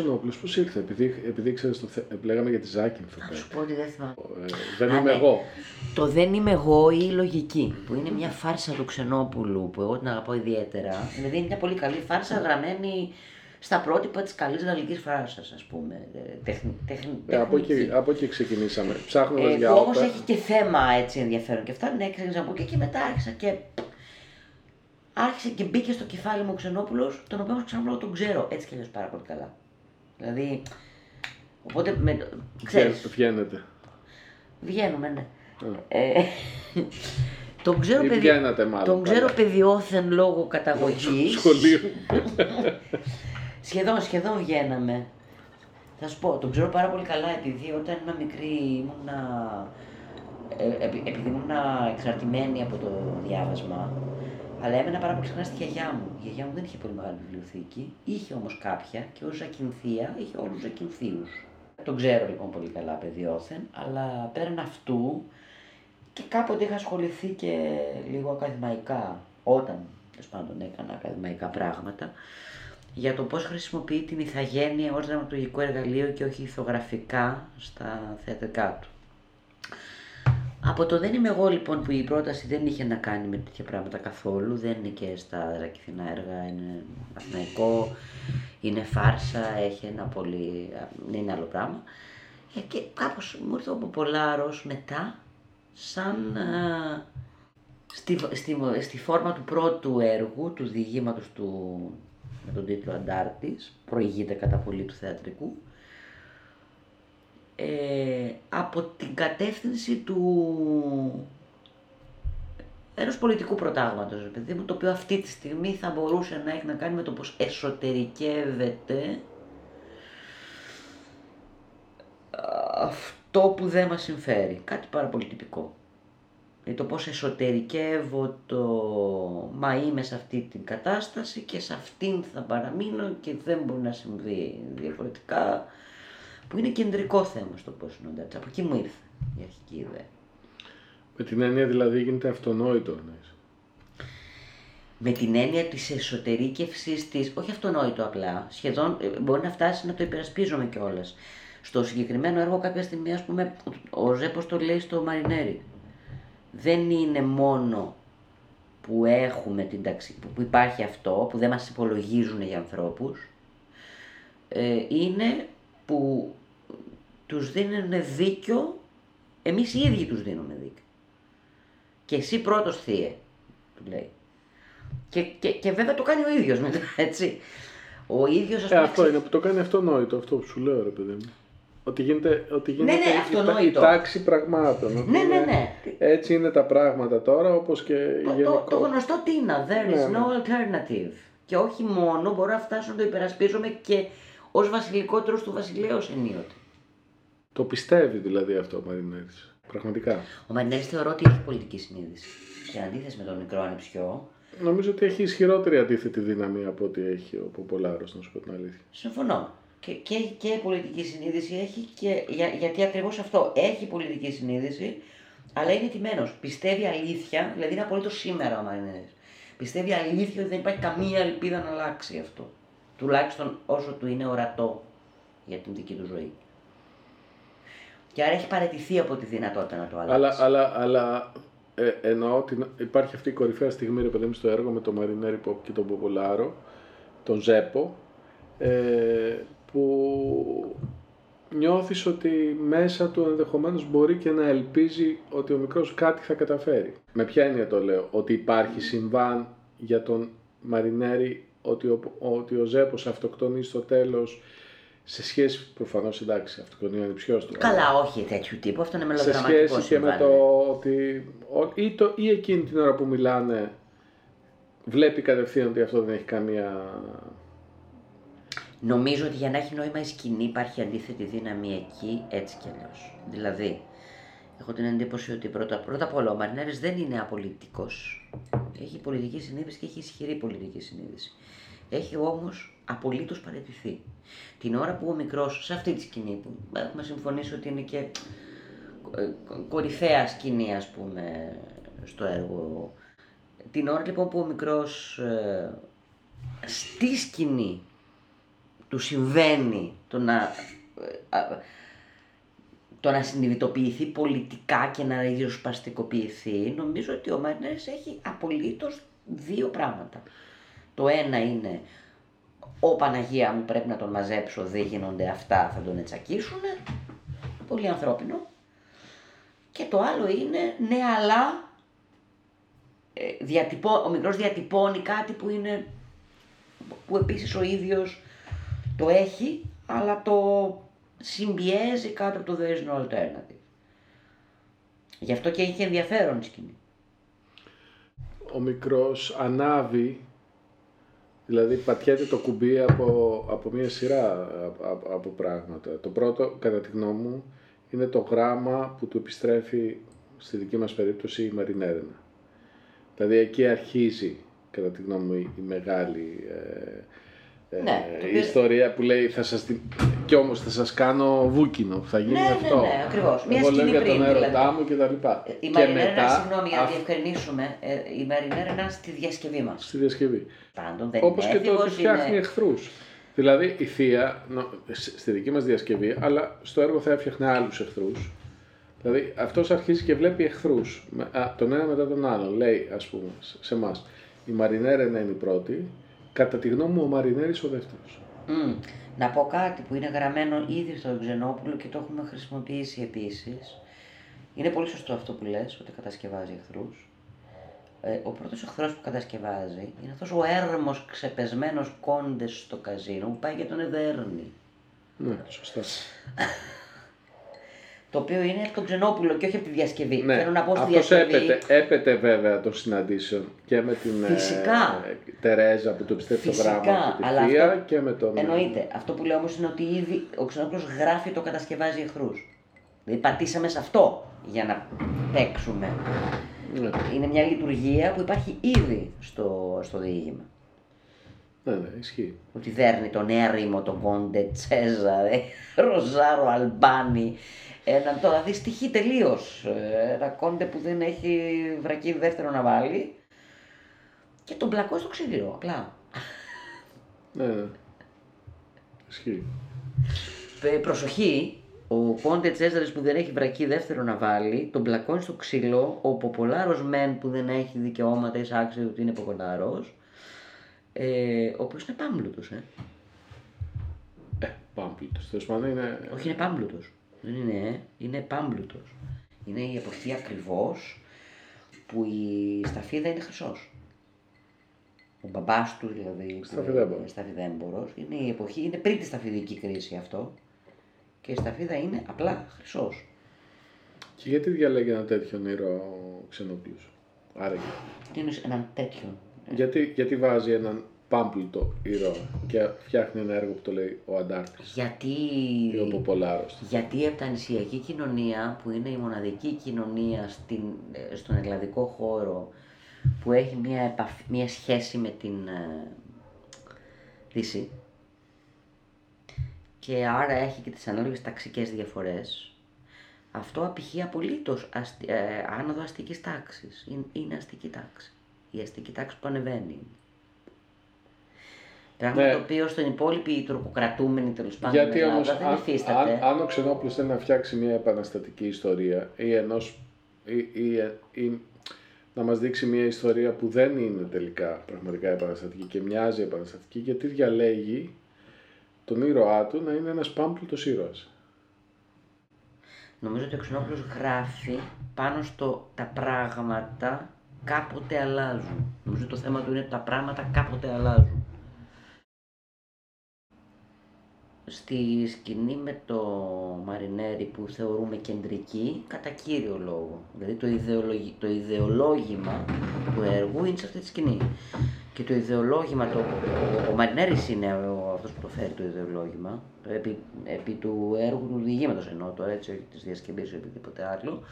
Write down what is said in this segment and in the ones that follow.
Ξενόπουλος πώς ήρθε, επειδή, επειδή ξέρεις το θε... λέγαμε για τη Ζάκυνθο. Θα σου πω ότι δεν θυμάμαι. Ε, δεν Α, είμαι ναι. εγώ. Το δεν είμαι εγώ ή η λογική, που είναι μια φάρσα του Ξενόπουλου που εγώ την αγαπώ ιδιαίτερα. Δηλαδή είναι μια πολύ καλή φάρσα γραμμένη στα πρότυπα της καλής γαλλικής φάρσας, ας πούμε. Ε, Τεχνη, τεχνη, Ε, από, τεχνική. εκεί, από εκεί ξεκινήσαμε. Ψάχνοντας Ε, για που όμως όπερα. έχει και θέμα έτσι ενδιαφέρον και αυτά. Ναι, ξεκίνησα από εκεί και μετά άρχισα και. Άρχισε και μπήκε στο κεφάλι μου ο Ξενόπουλος, τον οποίο Ξενόπουλο τον ξέρω έτσι κι αλλιώς πάρα πολύ καλά. Δηλαδή. Οπότε. Με, ξέρεις, Βγα- Βγαίνετε. βγαίνουμε, ναι. Ε, τον ξέρω, Ή παιδί, βγαίνατε μάλλον. τον ξέρω καλά. παιδιόθεν λόγω καταγωγής. Σχολείο. Σχεδόν, σχεδόν βγαίναμε. Θα σου πω, τον ξέρω πάρα πολύ καλά επειδή όταν ήμουν μικρή ήμουνα, ε, επει- επειδή ήμουνα εξαρτημένη από το διάβασμα, αλλά έμενα πάρα πολύ συχνά στη γιαγιά μου. Η γιαγιά μου δεν είχε πολύ μεγάλη βιβλιοθήκη, είχε όμως κάποια και ως Ζακυνθία είχε όλους τους Ζακυνθίους. Τον ξέρω λοιπόν πολύ καλά παιδιόθεν, αλλά πέραν αυτού και κάποτε είχα ασχοληθεί και λίγο ακαδημαϊκά, όταν τέλος πάντων έκανα ακαδημαϊκά πράγματα, για το πώς χρησιμοποιεί την ηθαγένεια ως δραματουργικό εργαλείο και όχι ηθογραφικά στα θεατρικά του. Από το δεν είμαι εγώ λοιπόν που η πρόταση δεν είχε να κάνει με τέτοια πράγματα καθόλου, δεν είναι και στα ρακηθινά έργα, είναι αθηναϊκό, είναι φάρσα, έχει ένα πολύ, είναι άλλο πράγμα. Ε, και κάπως μου ήρθε ο Ποπολάρος μετά σαν α, στη, στη, στη φόρμα του πρώτου έργου, του διηγήματος του με τον τίτλο Αντάρτης, προηγείται κατά πολύ του θεατρικού, ε, από την κατεύθυνση του ενός πολιτικού προτάγματος, ρε παιδί μου, το οποίο αυτή τη στιγμή θα μπορούσε να έχει να κάνει με το πώς εσωτερικεύεται αυτό που δεν μας συμφέρει. Κάτι πάρα πολύ τυπικό. Ε, το πώς εσωτερικεύω το μα είμαι σε αυτή την κατάσταση και σε αυτήν θα παραμείνω και δεν μπορεί να συμβεί διαφορετικά που είναι κεντρικό θέμα στο πώς είναι ο Ντάρτς. Από εκεί μου ήρθε η αρχική ιδέα. Με την έννοια δηλαδή γίνεται αυτονόητο. εννοείς. Με την έννοια της εσωτερήκευσης της, όχι αυτονόητο απλά, σχεδόν ε, μπορεί να φτάσει να το υπερασπίζομαι κιόλας. Στο συγκεκριμένο έργο κάποια στιγμή, ας πούμε, ο Ζέπος το λέει στο Μαρινέρι. Δεν είναι μόνο που έχουμε την ταξι... που- που υπάρχει αυτό, που δεν μας υπολογίζουν για ανθρώπους, ε, είναι που τους δίνουν δίκιο, εμείς οι ίδιοι τους δίνουμε δίκιο. Και εσύ πρώτος θύε, του λέει. Και, και, και βέβαια το κάνει ο ίδιος μετά, έτσι. Ο ίδιος ας Ε, πούμε... αυτό είναι που το κάνει αυτονόητο, αυτό που σου λέω ρε παιδί μου. Ότι γίνεται, ότι γίνεται ναι, η- η, τα- η, αυτονόητο. τάξη πραγμάτων. ότι Ναι, ναι, είναι- ναι. Έτσι είναι τα πράγματα τώρα, όπως και Το, το, γενικώς. το γνωστό τίνα, there Ναι, is ναι. no alternative. Και όχι μόνο, μπορώ να φτάσω να το υπερασπίζομαι και ως βασιλικότερος του βασιλέως ενίοτε. Το πιστεύει δηλαδή αυτό ο Μαρινέρης. Πραγματικά. Ο Μαρινέρης θεωρώ ότι έχει πολιτική συνείδηση. Σε αντίθεση με τον μικρό ανιψιό, Νομίζω ότι έχει ισχυρότερη αντίθετη δύναμη από ό,τι έχει ο Ποπολάρος, να σου πω την αλήθεια. συμφωνώ. Και, και, και πολιτική συνείδηση έχει και για, γιατί ακριβώς αυτό έχει πολιτική συνείδηση, αλλά είναι τιμένος. Πιστεύει αλήθεια, δηλαδή είναι απολύτως σήμερα ο Μαρινέρης. Πιστεύει αλήθεια ότι δεν υπάρχει καμία ελπίδα να αλλάξει αυτό. Τουλάχιστον όσο του είναι ορατό για την δική του ζωή. Και άρα έχει παραιτηθεί από τη δυνατότητα να το αλλάξει. Αλλά, αλλά, αλλά ε, εννοώ ότι υπάρχει αυτή η κορυφαία στιγμή ρε παιδί μου στο έργο με τον Μαρινέρη Ποπ και τον Ποπολάρο, τον Ζέπο, ε, που νιώθεις ότι μέσα του ενδεχομένως μπορεί και να ελπίζει ότι ο μικρός κάτι θα καταφέρει. Με ποια έννοια το λέω, ότι υπάρχει συμβάν για τον Μαρινέρη ότι ο, ότι ο Ζέπος αυτοκτονεί στο τέλος σε σχέση, προφανώς εντάξει, αυτοκτονεί ο ανιψιός του. αλλά- Καλά, όχι τέτοιου τύπου, αυτό είναι σε μελοδραματικό σχέση και με συμβάν, το ναι. ότι ο- ή, το, ή εκείνη την ώρα που μιλάνε βλέπει κατευθείαν ότι αυτό δεν έχει καμία... Νομίζω ότι για να έχει νόημα η σκηνή υπάρχει αντίθετη δύναμη εκεί έτσι κι αλλιώς. Δηλαδή, έχω την εντύπωση ότι πρώτα, πρώτα απ' όλα ο Μαρινέρης δεν είναι απολυτικός. Έχει πολιτική συνείδηση και έχει ισχυρή πολιτική συνείδηση. Έχει όμως απολύτως παραιτηθεί. Την ώρα που ο μικρός, σε αυτή τη σκηνή που έχουμε συμφωνήσει ότι είναι και ε, κορυφαία σκηνή ας πούμε στο έργο. Την ώρα λοιπόν που ο μικρός ε, στη σκηνή του συμβαίνει το να, ε, το να συνειδητοποιηθεί πολιτικά και να ριζοσπαστικοποιηθεί, νομίζω ότι ο Μαρινέρης έχει απολύτως δύο πράγματα. Το ένα είναι ο Παναγία μου πρέπει να τον μαζέψω, δεν γίνονται αυτά, θα τον ετσακίσουν. Πολύ ανθρώπινο. Και το άλλο είναι, ναι αλλά, ε, διατυπώ, ο μικρός διατυπώνει κάτι που είναι, που επίσης ο ίδιος το έχει, αλλά το συμπιέζει κάτω από το there is no alternative. Γι' αυτό και έχει ενδιαφέρον η σκηνή. Ο μικρός ανάβει, δηλαδή πατιέται το κουμπί από, από μια σειρά από, από πράγματα. Το πρώτο, κατά τη γνώμη μου, είναι το γράμμα που του επιστρέφει στη δική μας περίπτωση η Μαρινέρινα. Δηλαδή εκεί αρχίζει, κατά τη γνώμη μου, η μεγάλη ε, ε, Ναι, το η οποίο- ιστορία που λέει θα σας, τη- κι όμως θα σας κάνω βούκινο, θα γίνει Ναι, ναι, αυτό. ναι, ακριβώς. Μια Εγώ λέω σκηνή για τον πριν, έρωτά δηλαδή. μου και τα λοιπά. Ε, Η και Μαρινέρα, μετά, συγγνώμη για να αυ- διευκρινίσουμε, ε, η Μαρινέρα είναι στη διασκευή μας. στη διασκευή. Πάντων δεν Όπως είναι και το ότι έφηβος, φτιάχνει είναι... εχθρούς. Δηλαδή η θεία, νο- σ- στη δική μας διασκευή, αλλά στο έργο θα έφτιαχνε άλλους εχθρούς. Δηλαδή αυτός αρχίζει και βλέπει εχθρούς, με- α, τον ένα μετά τον άλλον. Λέει ας πούμε σε- σε εμάς. η Μαρινέρα είναι η πρώτη, κατά τη γνώμη μου ο Μαρινέρης ο δεύτερος. Μμ. Να πω κάτι που είναι γραμμένο ήδη στο Ξενόπουλο και το έχουμε χρησιμοποιήσει επίσης. Είναι πολύ σωστό αυτό που λες, ότι κατασκευάζει εχθρούς. Ε, ο πρώτος εχθρός που κατασκευάζει είναι αυτός ο έρμος ξεπεσμένος κόντες στο καζίνο που πάει για τον Εδέρνη. Ναι, σωστά. Το οποίο είναι από τον Ξενόπουλο και όχι από τη διασκευή. Ναι, Θέλω να πω στη αυτός διασκευή. έπεται, έπεται βέβαια των συναντήσεων και με την Φυσικά. ε, Τερέζα που του επιστρέφει το Φυσικά, γράμμα και τη αλλά θεία αυτό- και με τον... Εννοείται. Αυτό που λέω όμως είναι ότι ήδη ο Ξενόπουλος γράφει το κατασκευάζει εχθρούς. Δηλαδή πατήσαμε σε αυτό για να παίξουμε. Ναι, Είναι μια λειτουργία που υπάρχει ήδη στο, στο διήγημα. Ναι, ναι, ισχύει. Ότι δέρνει τον έρημο, τον Κόντε Τσέζαρε, Ροζάρο Αλμπάνι. Έναν τώρα δυστυχή τελείως. Ένα Κόντε που δεν έχει βρακί δεύτερο να βάλει. Και τον πλακώ στο ξύλινο, απλά. Ναι, ναι. Ισχύει. Ε, προσοχή, ο Κόντε Τσέζαρες που δεν έχει βρακί δεύτερο να βάλει, τον πλακώνει στο ξύλο, ο Ποπολάρος Μεν που δεν έχει δικαιώματα εισάξιο ότι είναι Ποπολάρος, ε, ο οποίος είναι πάμπλουτος, ε. Ε, πάμπλητος. Τέλος πάντων είναι... Όχι, είναι πάμπλουτος. Δεν είναι, ε. είναι πάμπλουτος. Είναι η εποχή ακριβώς που η σταφίδα είναι χρυσός. Ο μπαμπάς του δηλαδή, που Σταφιδέμπορος. είναι σταφιδέμπορος, είναι η εποχή, είναι πριν τη σταφιδική κρίση αυτό και η σταφίδα είναι απλά χρυσός. Και γιατί διαλέγει ένα τέτοιον ήρωα ο Ξενόπουλος. Άραγε; Τι είναι έναν τέτοιον; Γιατί, γιατί βάζει έναν πάμπλουτο ήρωα και φτιάχνει ένα έργο που το λέει ο Αντάρτης Γιατί, ή ο Ποπολάρος. γιατί η επτανησιακή κοινωνία που είναι η μοναδική κοινωνία στην, ε, στον ελλαδικό χώρο που έχει μια, επαφή, μια σχέση με την ε, Δύση και άρα έχει και τις ανάλογες ταξικές διαφορές αυτό απηχεί απολύτως αστι, ε, άνοδο αστικής τάξης. Είναι, είναι αστική τάξη. Η αστική τάξη που ανεβαίνει. Πράγμα Ναι. το οποίο στον υπόλοιπη τουρκοκρατούμενη τέλος πάντων Γιατί Ελλάδα όμως δεν αν, υφίσταται. αν, αν ο Ξενόπουλος θέλει να φτιάξει μια επαναστατική ιστορία ή, ενός, ή, ή, ή να μας δείξει μια ιστορία που δεν είναι τελικά πραγματικά επαναστατική και μοιάζει επαναστατική γιατί διαλέγει τον ήρωά του να είναι ένας πάμπλουτος ήρωας. Νομίζω ότι ο Ξενόπουλος γράφει πάνω στο τα πράγματα κάποτε αλλάζουν. Νομίζω ότι το θέμα του είναι ότι τα πράγματα κάποτε αλλάζουν. Στη σκηνή με το Μαρινέρι που θεωρούμε κεντρική, κατά κύριο λόγο. Δηλαδή το, ιδεολογι... το ιδεολόγημα του έργου είναι σε αυτή τη σκηνή. Και το ιδεολόγημα, το... ο, ο Μαρινέρης είναι ο, αυτός που το φέρει το ιδεολόγημα, το επί, επί του έργου του διηγήματος εννοώ τώρα, έτσι, όχι της διασκευής ή οτιδήποτε άλλο.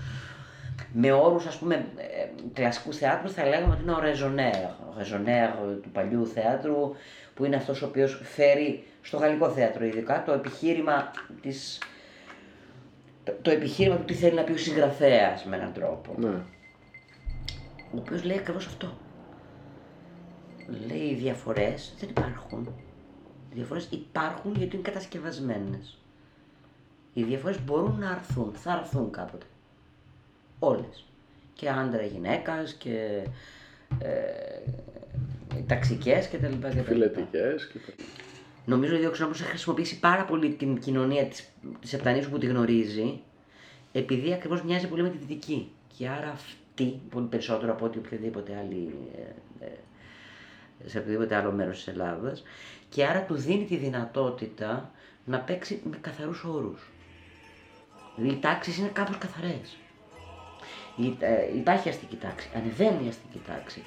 Με όρους ας πούμε ε, κλασικού θεάτρου θα λέγαμε ότι είναι ο Ρεζονέρ, ο Ρεζονέρ του παλιού θεάτρου που είναι αυτός ο οποίος φέρει στο γαλλικό θέατρο ειδικά το επιχείρημα της το, το επιχείρημα του τι θέλει να πει ο συγγραφέας με έναν τρόπο Ναι. ο οποίος λέει ακριβώς αυτό. Λέει οι διαφορές δεν υπάρχουν. Οι διαφορές υπάρχουν γιατί είναι κατασκευασμένες. Οι διαφορές μπορούν να έρθουν, θα έρθουν κάποτε. Όλες. Και άντρα γυναίκας και ε, ταξικές και τα λοιπά. Και τα λοιπά. Φιλετικές και τα- Νομίζω ότι ο Ξενόπουλος έχει χρησιμοποιήσει πάρα πολύ την κοινωνία της, της Επτανήσου που τη γνωρίζει, επειδή ακριβώς μοιάζει πολύ με τη δυτική. Και άρα αυτή, πολύ περισσότερο από ό,τι οποιοδήποτε άλλη, ε, ε, σε οποιοδήποτε άλλο μέρος της Ελλάδας, και άρα του δίνει τη δυνατότητα να παίξει με καθαρούς όρους. Δηλαδή οι τάξεις είναι κάπως καθαρές. Η- ε, υπάρχει αστική τάξη, ανεβαίνει η αστική τάξη.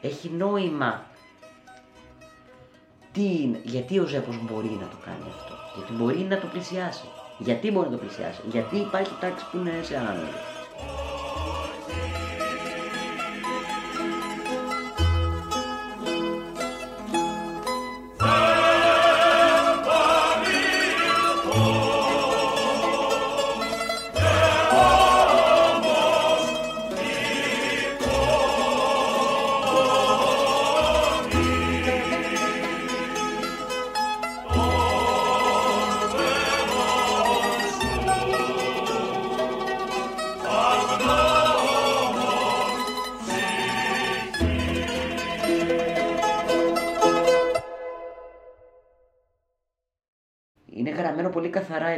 Έχει νόημα τι είναι, γιατί ο Ζέπος μπορεί να το κάνει αυτό. Γιατί μπορεί να το πλησιάσει. Γιατί μπορεί να το πλησιάσει. Γιατί υπάρχει τάξη που είναι σε άνοδο.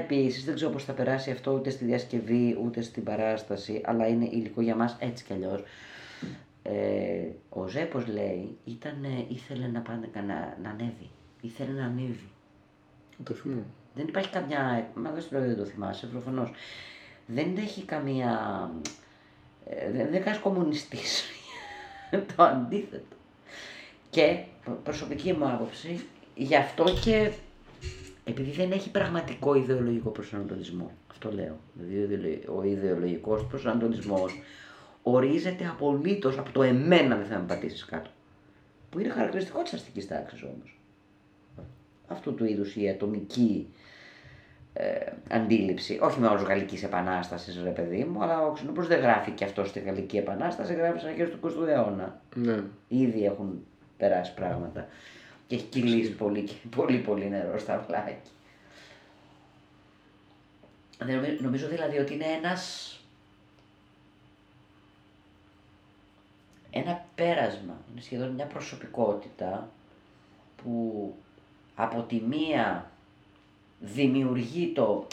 Επίσης. Δεν ξέρω πώς θα περάσει αυτό ούτε στη διασκευή ούτε στην παράσταση, αλλά είναι υλικό για μας έτσι κι αλλιώς. Ε, ο Ζέπος λέει, ήταν, ήθελε να, πάνε, να, να ανέβει. Ήθελε να ανέβει. Το θυμάμαι. Δεν υπάρχει καμιά. Μα δεν σου λέω δεν το θυμάσαι, προφανώς. Δεν έχει καμία. ε, Δεν, δεν κάνεις κομμουνιστής. το αντίθετο. Και προ- προσωπική μου άποψη, γι' αυτό και επειδή δεν έχει πραγματικό ιδεολογικό προσανατολισμό. Αυτό λέω. Δηλαδή ο ιδεολογ- ο ιδεολογικός προσανατολισμός ορίζεται απολύτως από το εμένα δεν θα με πατήσεις κάτω. Που είναι χαρακτηριστικό της αστικής τάξης όμως αυτού του είδους η ατομική ε, αντίληψη, όχι με όρους Γαλλικής Επανάστασης ρε παιδί μου, αλλά ο Ξενόπουλος δεν γράφει και αυτό στη Γαλλική Επανάσταση, γράφει στις αρχές του 20ου αιώνα. Ναι. Ήδη έχουν περάσει πράγματα και έχει κυλήσει πολύ, πολύ, πολύ νερό στα βλάκια. Δεν νομι- Νομίζω δηλαδή ότι είναι ένας ένα πέρασμα, είναι σχεδόν μια προσωπικότητα που από τη μία δημιουργεί το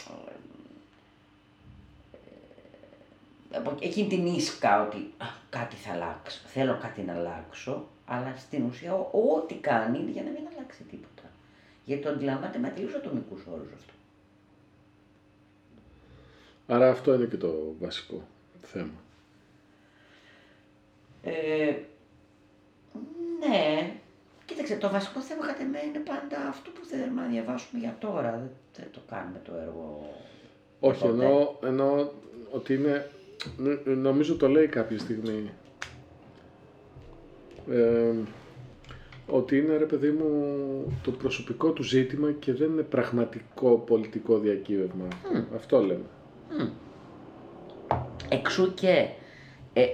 ε, από εκείνη την ίσκα ότι «Α, κάτι θα αλλάξω, θέλω κάτι να αλλάξω, αλλά στην ουσία ό- ό,τι κάνει είναι για να μην αλλάξει τίποτα. Γιατί το αντιλαμβάνεται με τελείως ατομικούς όρους αυτό. Άρα αυτό είναι και το βασικό θέμα. Ε, ναι, κοίταξε, το βασικό θέμα κατά μένα είναι πάντα αυτό που θέλουμε να διαβάσουμε για τώρα. Δεν, δεν το κάνουμε το έργο. Όχι, Οπότε. εννοώ, εννοώ ότι είναι. νο- Νομίζω το λέει κάποια στιγμή. Ε, ότι είναι ρε παιδί μου το προσωπικό του ζήτημα και δεν είναι πραγματικό πολιτικό διακύβευμα. Αυτό λέμε. Εξού και. Ε,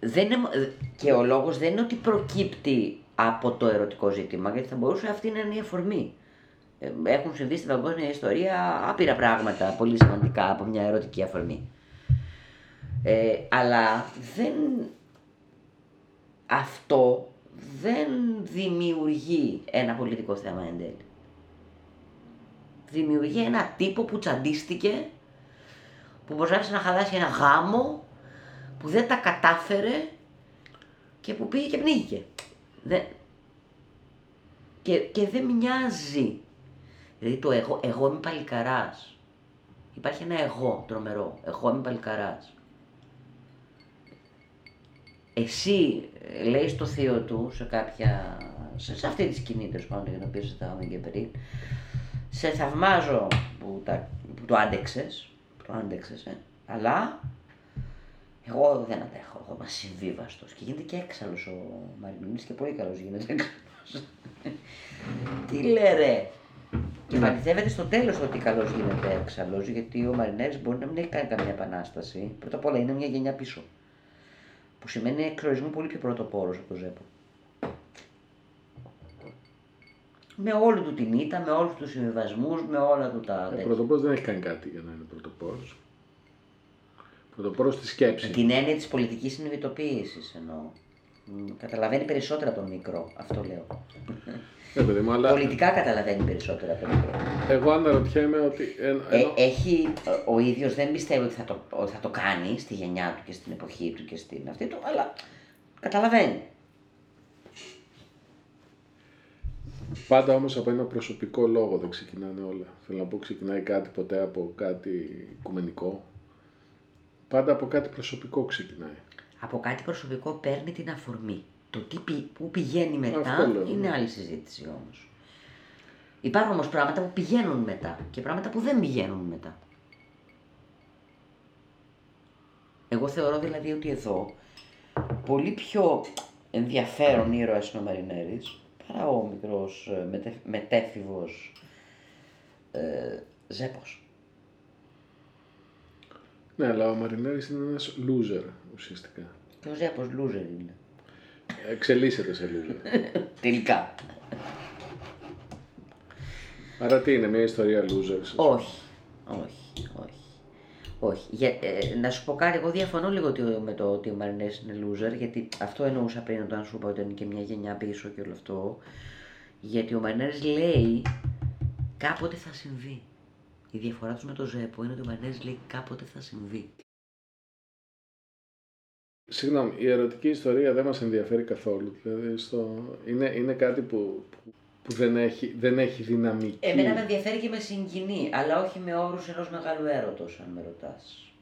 δεν είναι, μο- ε, και ο λόγος δεν είναι ότι προκύπτει από το ερωτικό ζήτημα, γιατί θα μπορούσε αυτή να είναι η αφορμή. Ε, Έχουν συμβεί στην παγκόσμια ιστορία άπειρα πράγματα πολύ σημαντικά από μια ερωτική αφορμή. Ε, αλλά δεν, αυτό δεν δημιουργεί ένα πολιτικό θέμα εν τέλει. Δημιουργεί ένα τύπο που τσαντίστηκε που προσπάθησε να χαλάσει ένα γάμο που δεν τα κατάφερε και που πήγε και πνίγηκε. Δεν... Και, και δεν μοιάζει. Δηλαδή το εγώ, εγώ είμαι παλικαράς. Υπάρχει ένα εγώ τρομερό. Εγώ είμαι παλικαράς. Εσύ ε, λέει στο θείο του σε κάποια. σε, σε αυτή τη σκηνή τέλος πάντων για την οποία συζητάγαμε και πριν. Σε θαυμάζω που, τα, που το άντεξες, που το άντεξες, ε, αλλά εγώ δεν αντέχω, εγώ είμαι ασυμβίβαστος. Και γίνεται και έξαλλος ο Μαρινούλης και πολύ καλός γίνεται έξαλλος. Τι λέει ρε. Και επαληθεύεται στο τέλος ότι καλός γίνεται έξαλλος, γιατί ο Μαρινέρης μπορεί να μην έχει κάνει καμία επανάσταση. Πρώτα απ' όλα είναι μια γενιά πίσω. Που σημαίνει εξορισμού πολύ πιο πρωτοπόρος από το Ζέπο. με όλη του την ήττα, με όλους τους συμβιβασμούς, με όλα του τα Ε, τέτοια. πρωτοπόρος δεν έχει κάνει κάτι για να είναι πρωτοπόρος. Πρωτοπόρος στη σκέψη. Με την έννοια της πολιτικής συνειδητοποίησης εννοώ. Μ, Καταλαβαίνει περισσότερα τον μικρό, αυτό λέω. Ε, παιδί μου, αλλά Πολιτικά καταλαβαίνει περισσότερα τον μικρό. εγώ αναρωτιέμαι ότι. Ε, Ε, ενώ- έχει, ε, ο ίδιος δεν πιστεύει ότι θα, το, ότι θα το κάνει στη γενιά του και στην εποχή του και στην αυτή του, αλλά καταλαβαίνει. Πάντα όμως από ένα προσωπικό λόγο δεν ξεκινάνε όλα. Θέλω να πω ξεκινάει κάτι ποτέ από κάτι οικουμενικό. Πάντα από κάτι προσωπικό ξεκινάει. Από κάτι προσωπικό παίρνει την αφορμή. Το τι, πη- που πηγαίνει μετά Αυτό λέω, είναι ναι. άλλη συζήτηση όμως. Υπάρχουν όμως πράγματα που πηγαίνουν μετά και πράγματα που δεν πηγαίνουν μετά. Εγώ θεωρώ δηλαδή ότι εδώ πολύ πιο ενδιαφέρον ήρωας είναι ο Μαρινέρης παρά ο μικρός ε, μετε, μετέφηβος ε, Ζέπος. Ναι, αλλά ο Μαρινέρης είναι ένας loser ουσιαστικά. Και ο Ζέπος loser είναι. Εξελίσσεται σε loser. Τελικά. Άρα τι είναι, μια ιστορία losers. Όχι, όχι, όχι. Όχι. Για, ε, να σου πω κάτι, εγώ διαφωνώ λίγο ότι ο- με το ότι ο Μαρινές είναι loser, γιατί αυτό εννοούσα πριν όταν σου είπα ότι είναι και μια γενιά πίσω και όλο αυτό. Γιατί ο Μαρινές λέει κάποτε θα συμβεί. Η διαφορά τους με το Ζέπο είναι ότι ο Μαρινές λέει κάποτε θα συμβεί. Συγγνώμη, η ερωτική ιστορία δεν μας ενδιαφέρει καθόλου. Δηλαδή στο... είναι, είναι κάτι που, που, που δεν, έχει, δεν έχει δυναμική. Εμένα με ενδιαφέρει και με συγκινεί, αλλά όχι με όρους ενός μεγάλου έρωτος, αν με ρωτάς.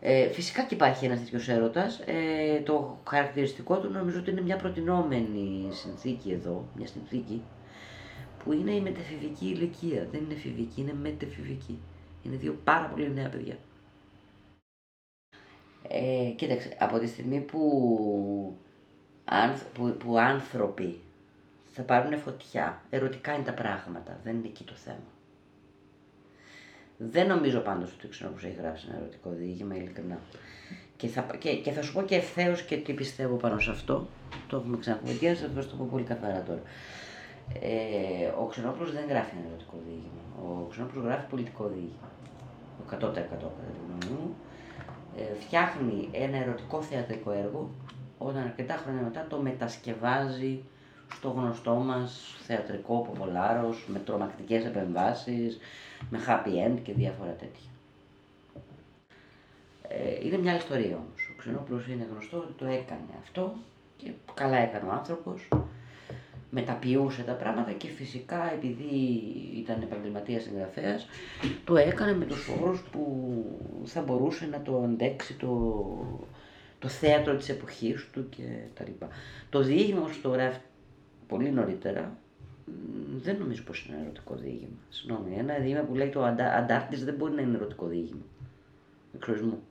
Ε, φυσικά και υπάρχει ένας τέτοιος έρωτας. Ε, το χαρακτηριστικό του νομίζω ότι είναι μια προτινόμενη συνθήκη εδώ, μια συνθήκη, που είναι η μετεφηβική ηλικία. Δεν είναι εφηβική, είναι μετεφηβική. Είναι δύο πάρα πολύ νέα παιδιά. Ε, κοίταξε, από τη στιγμή που, άνθ, που, που άνθρωποι θα πάρουν φωτιά, ερωτικά είναι τα πράγματα, δεν είναι εκεί το θέμα. Δεν νομίζω πάντως ότι ο Ξενόπουλος έχει γράψει ένα ερωτικό διήγημα, ειλικρινά. Και θα, και, και θα σου πω και ευθέως και τι πιστεύω πάνω σε αυτό. Το έχουμε ξανακουβεντιάσει, θα το πω πολύ καθαρά τώρα. Ε, ο Ξενόπουλος δεν γράφει ένα ερωτικό διήγημα. Ο Ξενόπουλος γράφει πολιτικό διήγημα. Το 100% κατά τη γνώμη μου. Ε, φτιάχνει ένα ερωτικό θεατρικό έργο, όταν αρκετά χρόνια μετά το μετασκευάζει στο γνωστό μας θεατρικό ποπολάρος, με τρομακτικές επεμβάσεις, με happy end και διάφορα τέτοια. Ε, είναι μια άλλη ιστορία όμως. Ο Ξενόπουλος είναι γνωστό ότι το έκανε αυτό και καλά έκανε ο άνθρωπος. Μεταποιούσε τα πράγματα και φυσικά επειδή ήταν επαγγελματίας συγγραφέας το έκανε με τους όρους που θα μπορούσε να το αντέξει το, το θέατρο της εποχής του και τα λοιπά. Το διήγημα όμως που το γράφει πολύ νωρίτερα μ, δεν νομίζω πως είναι ερωτικό διήγημα. Συγγνώμη, ένα διήγημα που λέει το αντα, Αντάρτης δεν μπορεί να είναι ερωτικό διήγημα. Εξορισμού.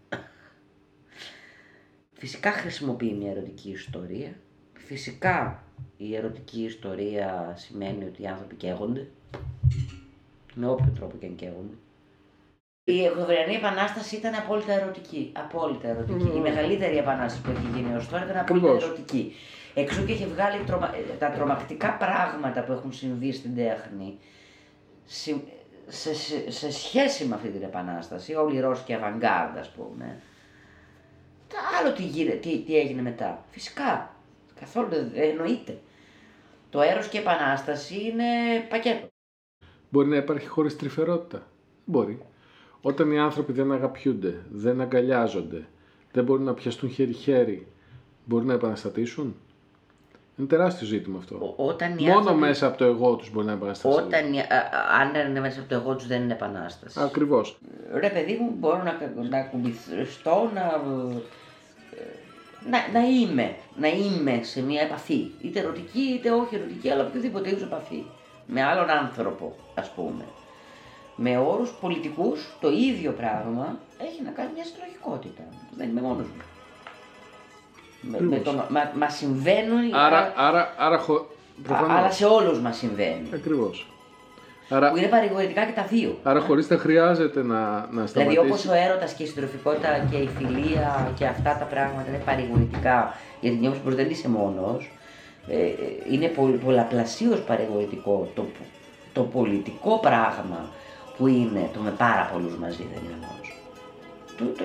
Φυσικά χρησιμοποιεί μια ερωτική ιστορία. Φυσικά η ερωτική ιστορία σημαίνει ότι οι άνθρωποι καίγονται. Με όποιο τρόπο και αν καίγονται. Η Οκτωβριανή Επανάσταση ήταν απόλυτα ερωτική. Απόλυτα ερωτική. Η μεγαλύτερη επανάσταση που έχει γίνει ως τώρα ήταν απόλυτα Ακριβώς. ερωτική. Εξού και έχει βγάλει τρομα... ε, τα τρομακτικά πράγματα που έχουν συμβεί στην τέχνη συ- σε, σε, σε σχέση με αυτή την επανάσταση, όλη η Ρώσικη αβανγκάρδα, ας πούμε. Τα άλλο τι, γίνε, τι, τι έγινε μετά. Φυσικά. Καθόλου δεν δεν εννοείται. Το έρος και η επανάσταση είναι πακέτο. Μπορεί να υπάρχει χωρίς τρυφερότητα. Μπορεί. Όταν οι άνθρωποι δεν αγαπιούνται, δεν αγκαλιάζονται, δεν μπορούν να πιαστούν χέρι-χέρι, μπορεί να επαναστατήσουν; Είναι τεράστιο ζήτημα αυτό. Ο- Όταν οι Μόνο άνθρωποι- μέσα από το εγώ τους μπορεί να επαναστατήσουν. Όταν, οι- α- α- αν είναι μέσα από το εγώ τους δεν είναι επανάσταση. Ακριβώς. Ρε παιδί μου, μπορώ να, να κουμπιστώ, να, ε, να, να είμαι, να είμαι σε μια επαφή. Είτε ερωτική είτε όχι ερωτική, αλλά οποιοδήποτε είδους επαφή. Με άλλον άνθρωπο, ας πούμε. Με όρους πολιτικούς, το ίδιο πράγμα έχει να κάνει μια συλλογικότητα. Δεν είμαι μόνος μου. Με, με το, μα, μα συμβαίνουν, Άρα, άρα, άρα, χω... α- προφανώς. αλλά σε όλους μας συμβαίνει. Ακριβώς. Άρα... που είναι παρηγορητικά και τα δύο. Άρα χωρίς τα χρειάζεται να, να δηλαδή, σταματήσει. Δηλαδή, όπως ο έρωτας και η συντροφικότητα και η φιλία και αυτά τα πράγματα είναι παρηγορητικά, γιατί νιώθει πως δεν είσαι μόνος. Ε, είναι πολλαπλασίως παρηγορητικό το, το πολιτικό πράγμα που είναι το με πάρα πολλούς μαζί δεν είναι μόνος. Το,